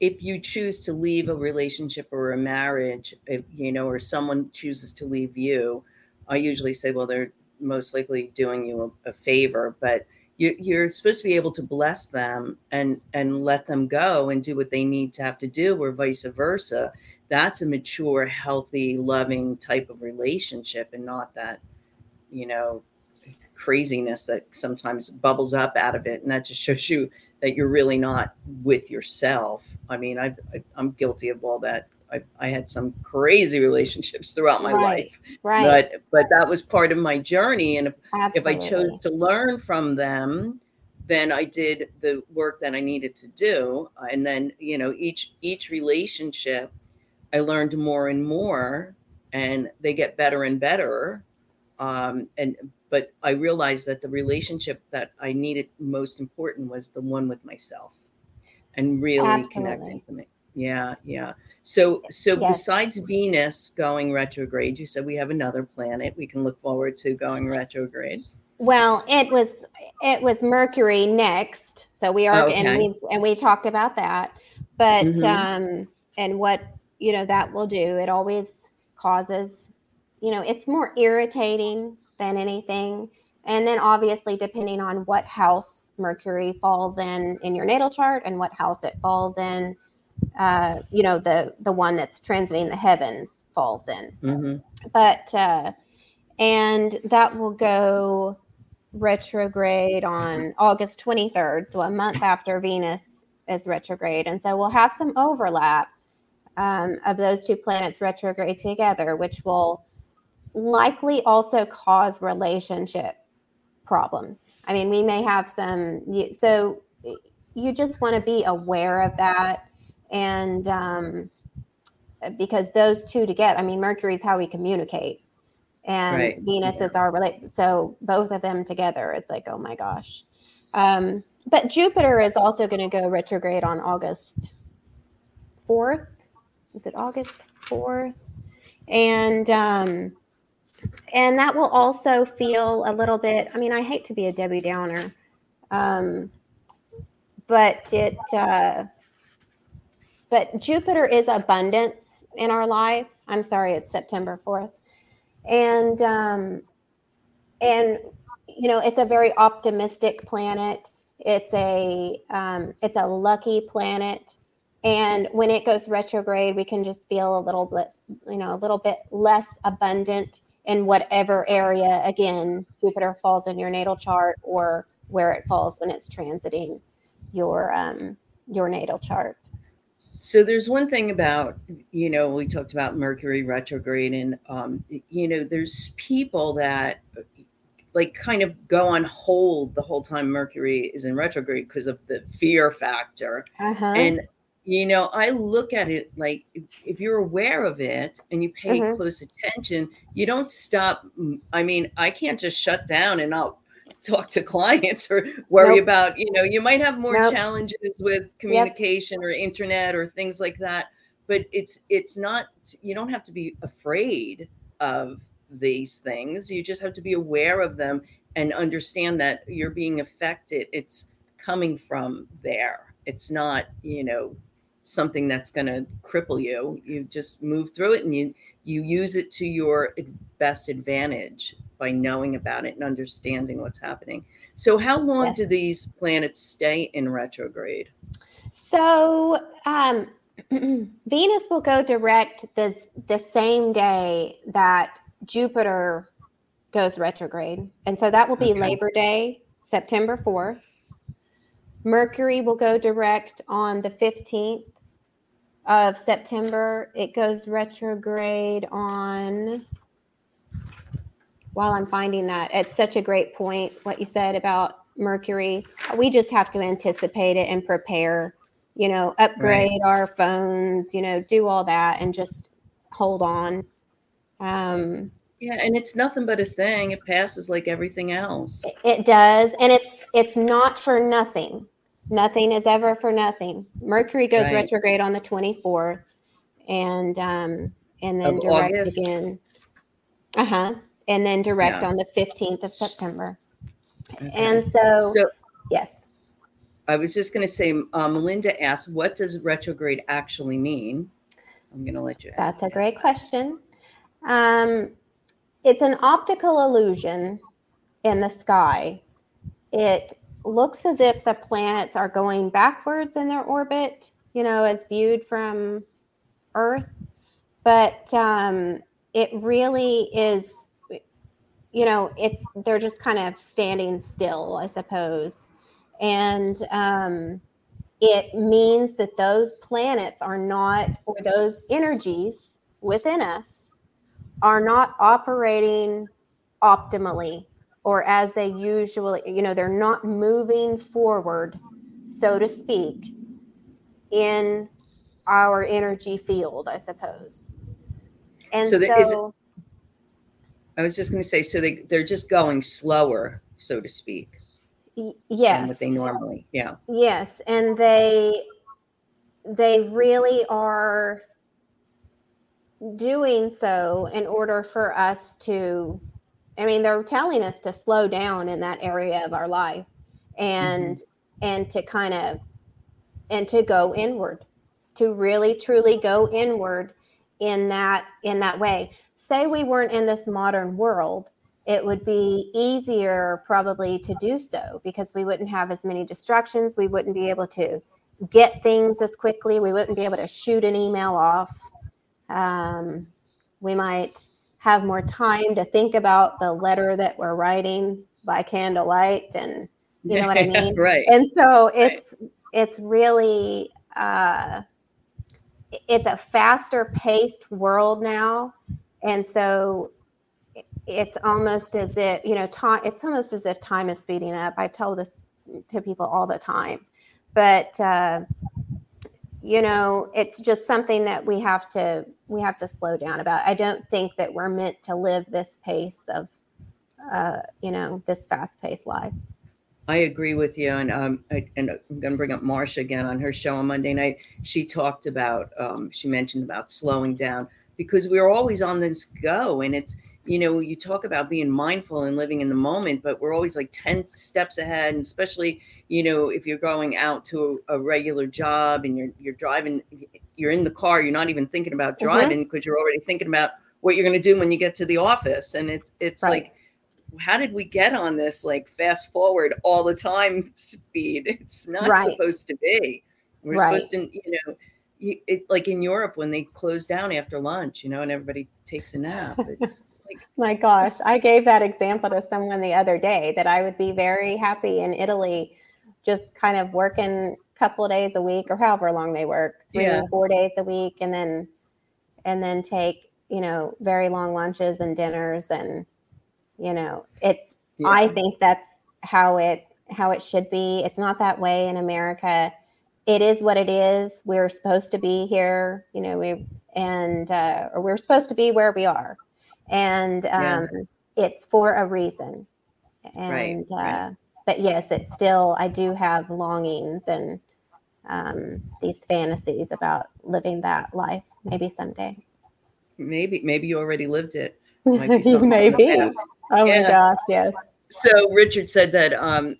if you choose to leave a relationship or a marriage if, you know or someone chooses to leave you I usually say, well, they're most likely doing you a, a favor, but you, you're supposed to be able to bless them and and let them go and do what they need to have to do, or vice versa. That's a mature, healthy, loving type of relationship, and not that, you know, craziness that sometimes bubbles up out of it, and that just shows you that you're really not with yourself. I mean, I, I I'm guilty of all that I, I had some crazy relationships throughout my right, life. Right. But but that was part of my journey. And if, if I chose to learn from them, then I did the work that I needed to do. And then, you know, each each relationship I learned more and more and they get better and better. Um, and but I realized that the relationship that I needed most important was the one with myself and really Absolutely. connecting to me. Yeah, yeah. So so yes. besides Venus going retrograde, you said we have another planet we can look forward to going retrograde. Well, it was it was Mercury next. So we are okay. and we and we talked about that. But mm-hmm. um and what you know that will do, it always causes, you know, it's more irritating than anything. And then obviously depending on what house Mercury falls in in your natal chart and what house it falls in uh, you know, the the one that's transiting the heavens falls in. Mm-hmm. But uh, and that will go retrograde on August 23rd, so a month after Venus is retrograde, and so we'll have some overlap um, of those two planets retrograde together, which will likely also cause relationship problems. I mean, we may have some, so you just want to be aware of that. And um, because those two together, I mean, Mercury is how we communicate, and right. Venus yeah. is our relate. So both of them together, it's like, oh my gosh. Um, but Jupiter is also going to go retrograde on August 4th. Is it August 4th? And um, and that will also feel a little bit. I mean, I hate to be a Debbie Downer, um, but it. Uh, but Jupiter is abundance in our life. I'm sorry, it's September 4th, and um, and you know, it's a very optimistic planet. It's a um, it's a lucky planet. And when it goes retrograde, we can just feel a little bit, you know, a little bit less abundant in whatever area, again, Jupiter falls in your natal chart or where it falls when it's transiting your um, your natal chart. So there's one thing about, you know, we talked about Mercury retrograde, and um, you know, there's people that like kind of go on hold the whole time Mercury is in retrograde because of the fear factor. Uh-huh. And you know, I look at it like if you're aware of it and you pay mm-hmm. close attention, you don't stop. I mean, I can't just shut down and not talk to clients or worry nope. about, you know, you might have more nope. challenges with communication yep. or internet or things like that. But it's it's not you don't have to be afraid of these things. You just have to be aware of them and understand that you're being affected. It's coming from there. It's not, you know, something that's going to cripple you. You just move through it and you you use it to your best advantage by knowing about it and understanding what's happening. So, how long yes. do these planets stay in retrograde? So, um, Venus will go direct this the same day that Jupiter goes retrograde, and so that will be okay. Labor Day, September fourth. Mercury will go direct on the fifteenth, of September. It goes retrograde on. While I'm finding that, it's such a great point what you said about Mercury. We just have to anticipate it and prepare, you know, upgrade right. our phones, you know, do all that and just hold on. Um, yeah, and it's nothing but a thing. It passes like everything else. It does, and it's it's not for nothing. Nothing is ever for nothing. Mercury goes right. retrograde on the 24th and um and then of direct August. again. Uh-huh. And then direct yeah. on the 15th of September. Okay. And so, so, yes. I was just going to say, uh, Melinda asked, what does retrograde actually mean? I'm going to let you. That's a great that. question. Um, it's an optical illusion in the sky. It looks as if the planets are going backwards in their orbit, you know, as viewed from Earth. But um, it really is, you know, it's they're just kind of standing still, I suppose. And um, it means that those planets are not, or those energies within us are not operating optimally or as they usually, you know, they're not moving forward, so to speak, in our energy field, I suppose. And so, there, so I was just going to say, so they, they're just going slower, so to speak. Y- yes. what they normally, yeah. Yes. And they, they really are doing so in order for us to I mean, they're telling us to slow down in that area of our life and mm-hmm. and to kind of and to go inward, to really truly go inward in that in that way. Say we weren't in this modern world, it would be easier probably to do so because we wouldn't have as many distractions. We wouldn't be able to get things as quickly. We wouldn't be able to shoot an email off. Um, we might have more time to think about the letter that we're writing by candlelight and you know what I mean? right. And so it's right. it's really uh it's a faster paced world now. And so it's almost as if you know time it's almost as if time is speeding up. I tell this to people all the time. But uh, you know it's just something that we have to we have to slow down about. I don't think that we're meant to live this pace of uh, you know this fast paced life. I agree with you, and um, I, and I'm going to bring up Marsha again on her show on Monday night. She talked about, um, she mentioned about slowing down because we're always on this go, and it's you know you talk about being mindful and living in the moment, but we're always like ten steps ahead, and especially you know if you're going out to a, a regular job and you're you're driving, you're in the car, you're not even thinking about Mm-hmm. driving because you're already thinking about what you're going to do when you get to the office, and it's it's Right. like how did we get on this like fast forward all the time speed? It's not Right. supposed to be. We're Right. supposed to, you know, you, it, like in Europe when they close down after lunch, you know, and everybody takes a nap. It's like, My gosh, I gave that example to someone the other day that I would be very happy in Italy, just kind of working a couple of days a week or however long they work, three Yeah. four days a week, and then and then take you know very long lunches and dinners, and you know it's. I think that's how it how it should be. It's not that way in America. It is what it is. We're supposed to be here, you know. We and uh, or we're supposed to be where we are, and Yeah. um, it's for a reason. Right, And right. uh, but yes, it's still. I do have longings and um, these fantasies about living that life. Maybe someday. maybe, maybe you already lived it. Might be something in the Maybe. Oh Yeah. my gosh, yes. So Richard said that um,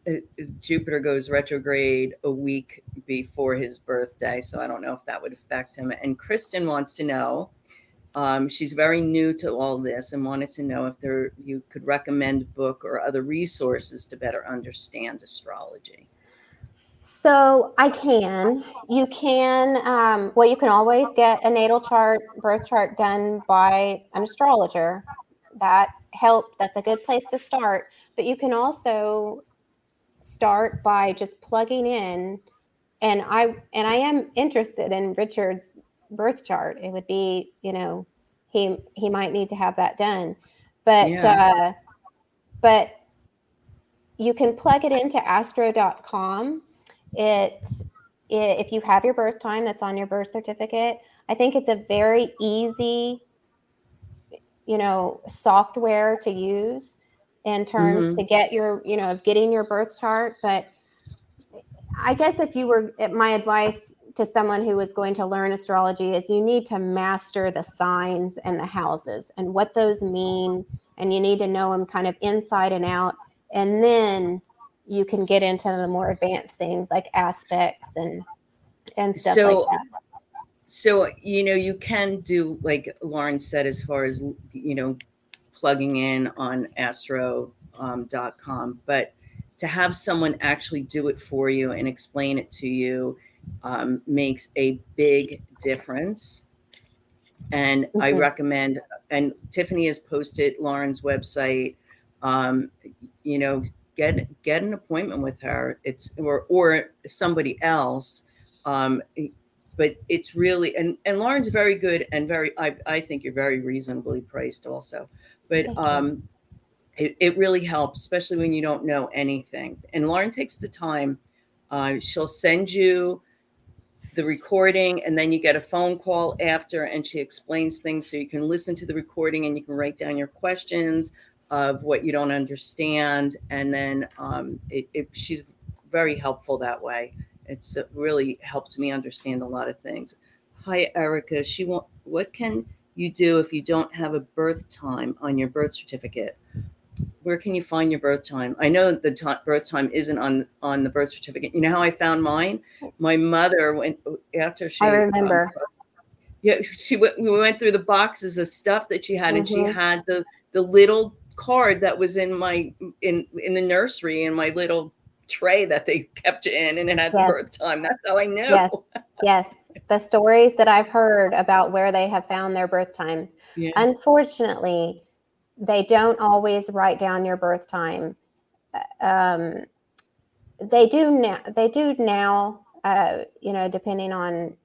Jupiter goes retrograde a week before his birthday. So I don't know if that would affect him. And Kristen wants to know. Um, she's very new to all this and wanted to know if there you could recommend book or other resources to better understand astrology. So I can. You can. Um, well, you can always get a natal chart, birth chart done by an astrologer. That help. That's a good place to start. But you can also start by just plugging in. And I and I am interested in Richard's birth chart. It would be, you know, he he might need to have that done. But Yeah. uh, but you can plug it into astro.com it, i if you have your birth time that's on your birth certificate i think it's a very easy you know software to use in terms Mhm. to get your you know of getting your birth chart but i guess if you were my advice to someone who is going to learn astrology is you need to master the signs and the houses and what those mean and you need to know them kind of inside and out and then you can get into the more advanced things like aspects and and stuff So, like that. So, you know, you can do, like Lauren said, as far as, you know, plugging in on astro.com, but to have someone actually do it for you and explain it to you um, makes a big difference. And I recommend, and Tiffany has posted Lauren's website. Um, you know, get get an appointment with her. It's or or somebody else. Um, but it's really and and Lauren's very good and very I I think you're very reasonably priced also. But um, it, it really helps, especially when you don't know anything. And Lauren takes the time. Uh, she'll send you the recording and then you get a phone call after and she explains things so you can listen to the recording and you can write down your questions of what you don't understand and then um, it, it, she's very helpful that way it's uh, really helped me understand a lot of things hi erica she want what can you do if you don't have a birth time on your birth certificate where can you find your birth time i know the ti birth time isn't on on the birth certificate you know how i found mine my mother went after she I um, remember. yeah she went we went through the boxes of stuff that she had and she Mhm. had the the little card that was in my in in the nursery in my little tray that they kept it in and it had Yes. the birth time that's how i knew Yes. Yes. The stories that I've heard about where they have found their birth times. yeah. Unfortunately, they don't always write down your birth time. Uh, Um, they do now. They do now. Uh, you know, depending on,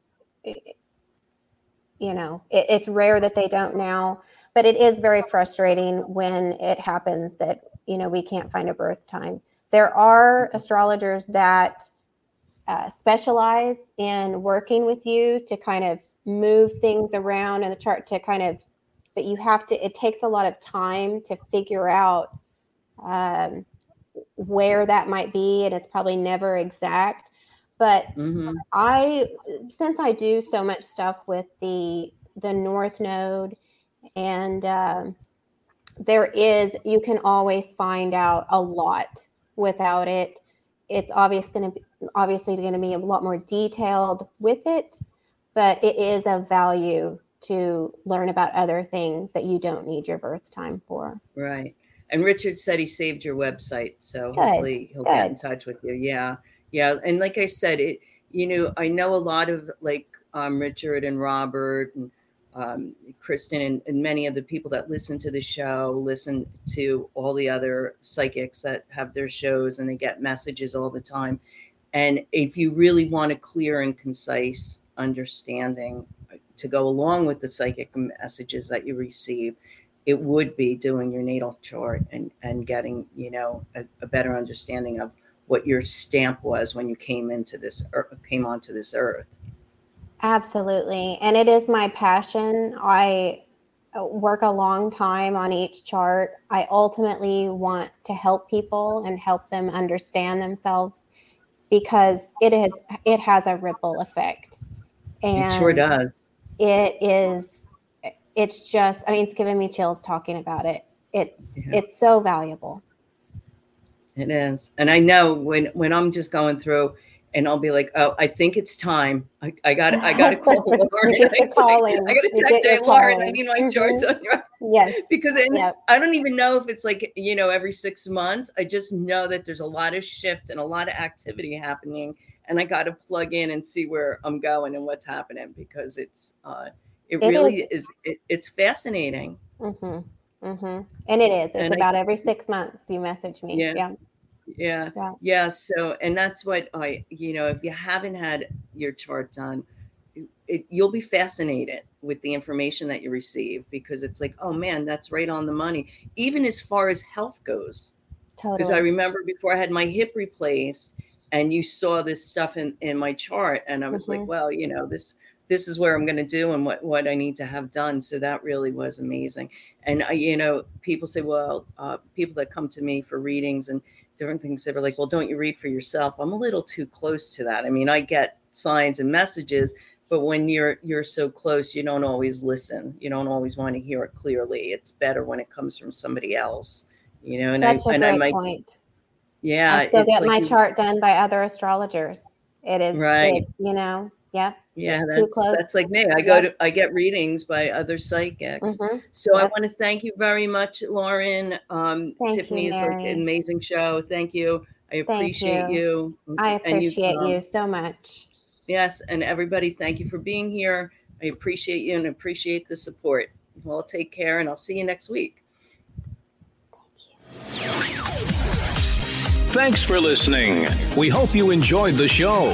you know, it, it's rare that they don't now. but it is very frustrating when it happens that you know we can't find a birth time. There are astrologers that uh, specialize in working with you to kind of move things around in the chart to kind of, but you have to. It takes a lot of time to figure out um, where that might be, and it's probably never exact. But Mm-hmm. I, since I do so much stuff with the the North Node, and um, there is, you can always find out a lot without it. It's obvious going to be obviously going to be a lot more detailed with it, but it is of value to learn about other things that you don't need your birth time for. Right. And Richard said he saved your website, so Good, hopefully he'll get in touch with you. Yeah, yeah. And like I said, it. You know, I know a lot of like um, Richard and Robert and um, Kristen and, and many of the people that listen to the show listen to all the other psychics that have their shows and they get messages all the time. And if you really want a clear and concise understanding to go along with the psychic messages that you receive, it would be doing your natal chart and and getting you know a, a better understanding of what your stamp was when you came into this ear- came onto this earth. Absolutely. And it is my passion. I uh, work a long time on each chart. I ultimately want to help people and help them understand themselves because it is it has a ripple effect. And it sure does. it is it's just I mean it's giving me chills talking about it. It's Yeah. it's so valuable. It is, and I know when when I'm just going through, and I'll be like, "Oh, I think it's time. I, I got I got to call Lauren. Like. I got to text hey, your Lauren. I need my Mhm. chart done right." Yes. because Yep. I don't even know if it's like you know every six months. I just know that there's a lot of shift and a lot of activity happening, and I got to plug in and see where I'm going and what's happening because it's uh, it, It really is, it, it's fascinating. Mm-hmm. Mm-hmm. And it is. It's And I- about every 6 months you message me. Yeah. yeah. Yeah. Yeah. Yeah. So, and that's what I, you know, if you haven't had your chart done, it, you'll be fascinated with the information that you receive because it's like, oh man, that's right on the money. Even as far as health goes, because I remember before I had my hip replaced, and you saw this stuff in in my chart, and I was like, Mhm. well, you know, this this is where I'm going to do and what what I need to have done. So that really was amazing. And I, you know, people say, well, uh, people that come to me for readings and different things, they were like, well, don't you read for yourself? I'm a little too close to that. I mean, I get signs and messages, but when you're you're so close, you don't always listen. You don't always want to hear it clearly. It's better when it comes from somebody else. You know, and Such I a and I might point. yeah, I still get like my you- chart done by other astrologers. It is Right. it- you know. Yep. Yeah, that's that's like me. I go Yep. to I get readings by other psychics. Mhm. So I want to thank you very much, Lauren. Um, Thank you, Tiffany is like an amazing show. Thank you. I appreciate you. you. I And appreciate um, you so much. Yes, and everybody, thank you for being here. I appreciate you and appreciate the support. Well, take care, and I'll see you next week. Thanks for listening. We hope you enjoyed the show.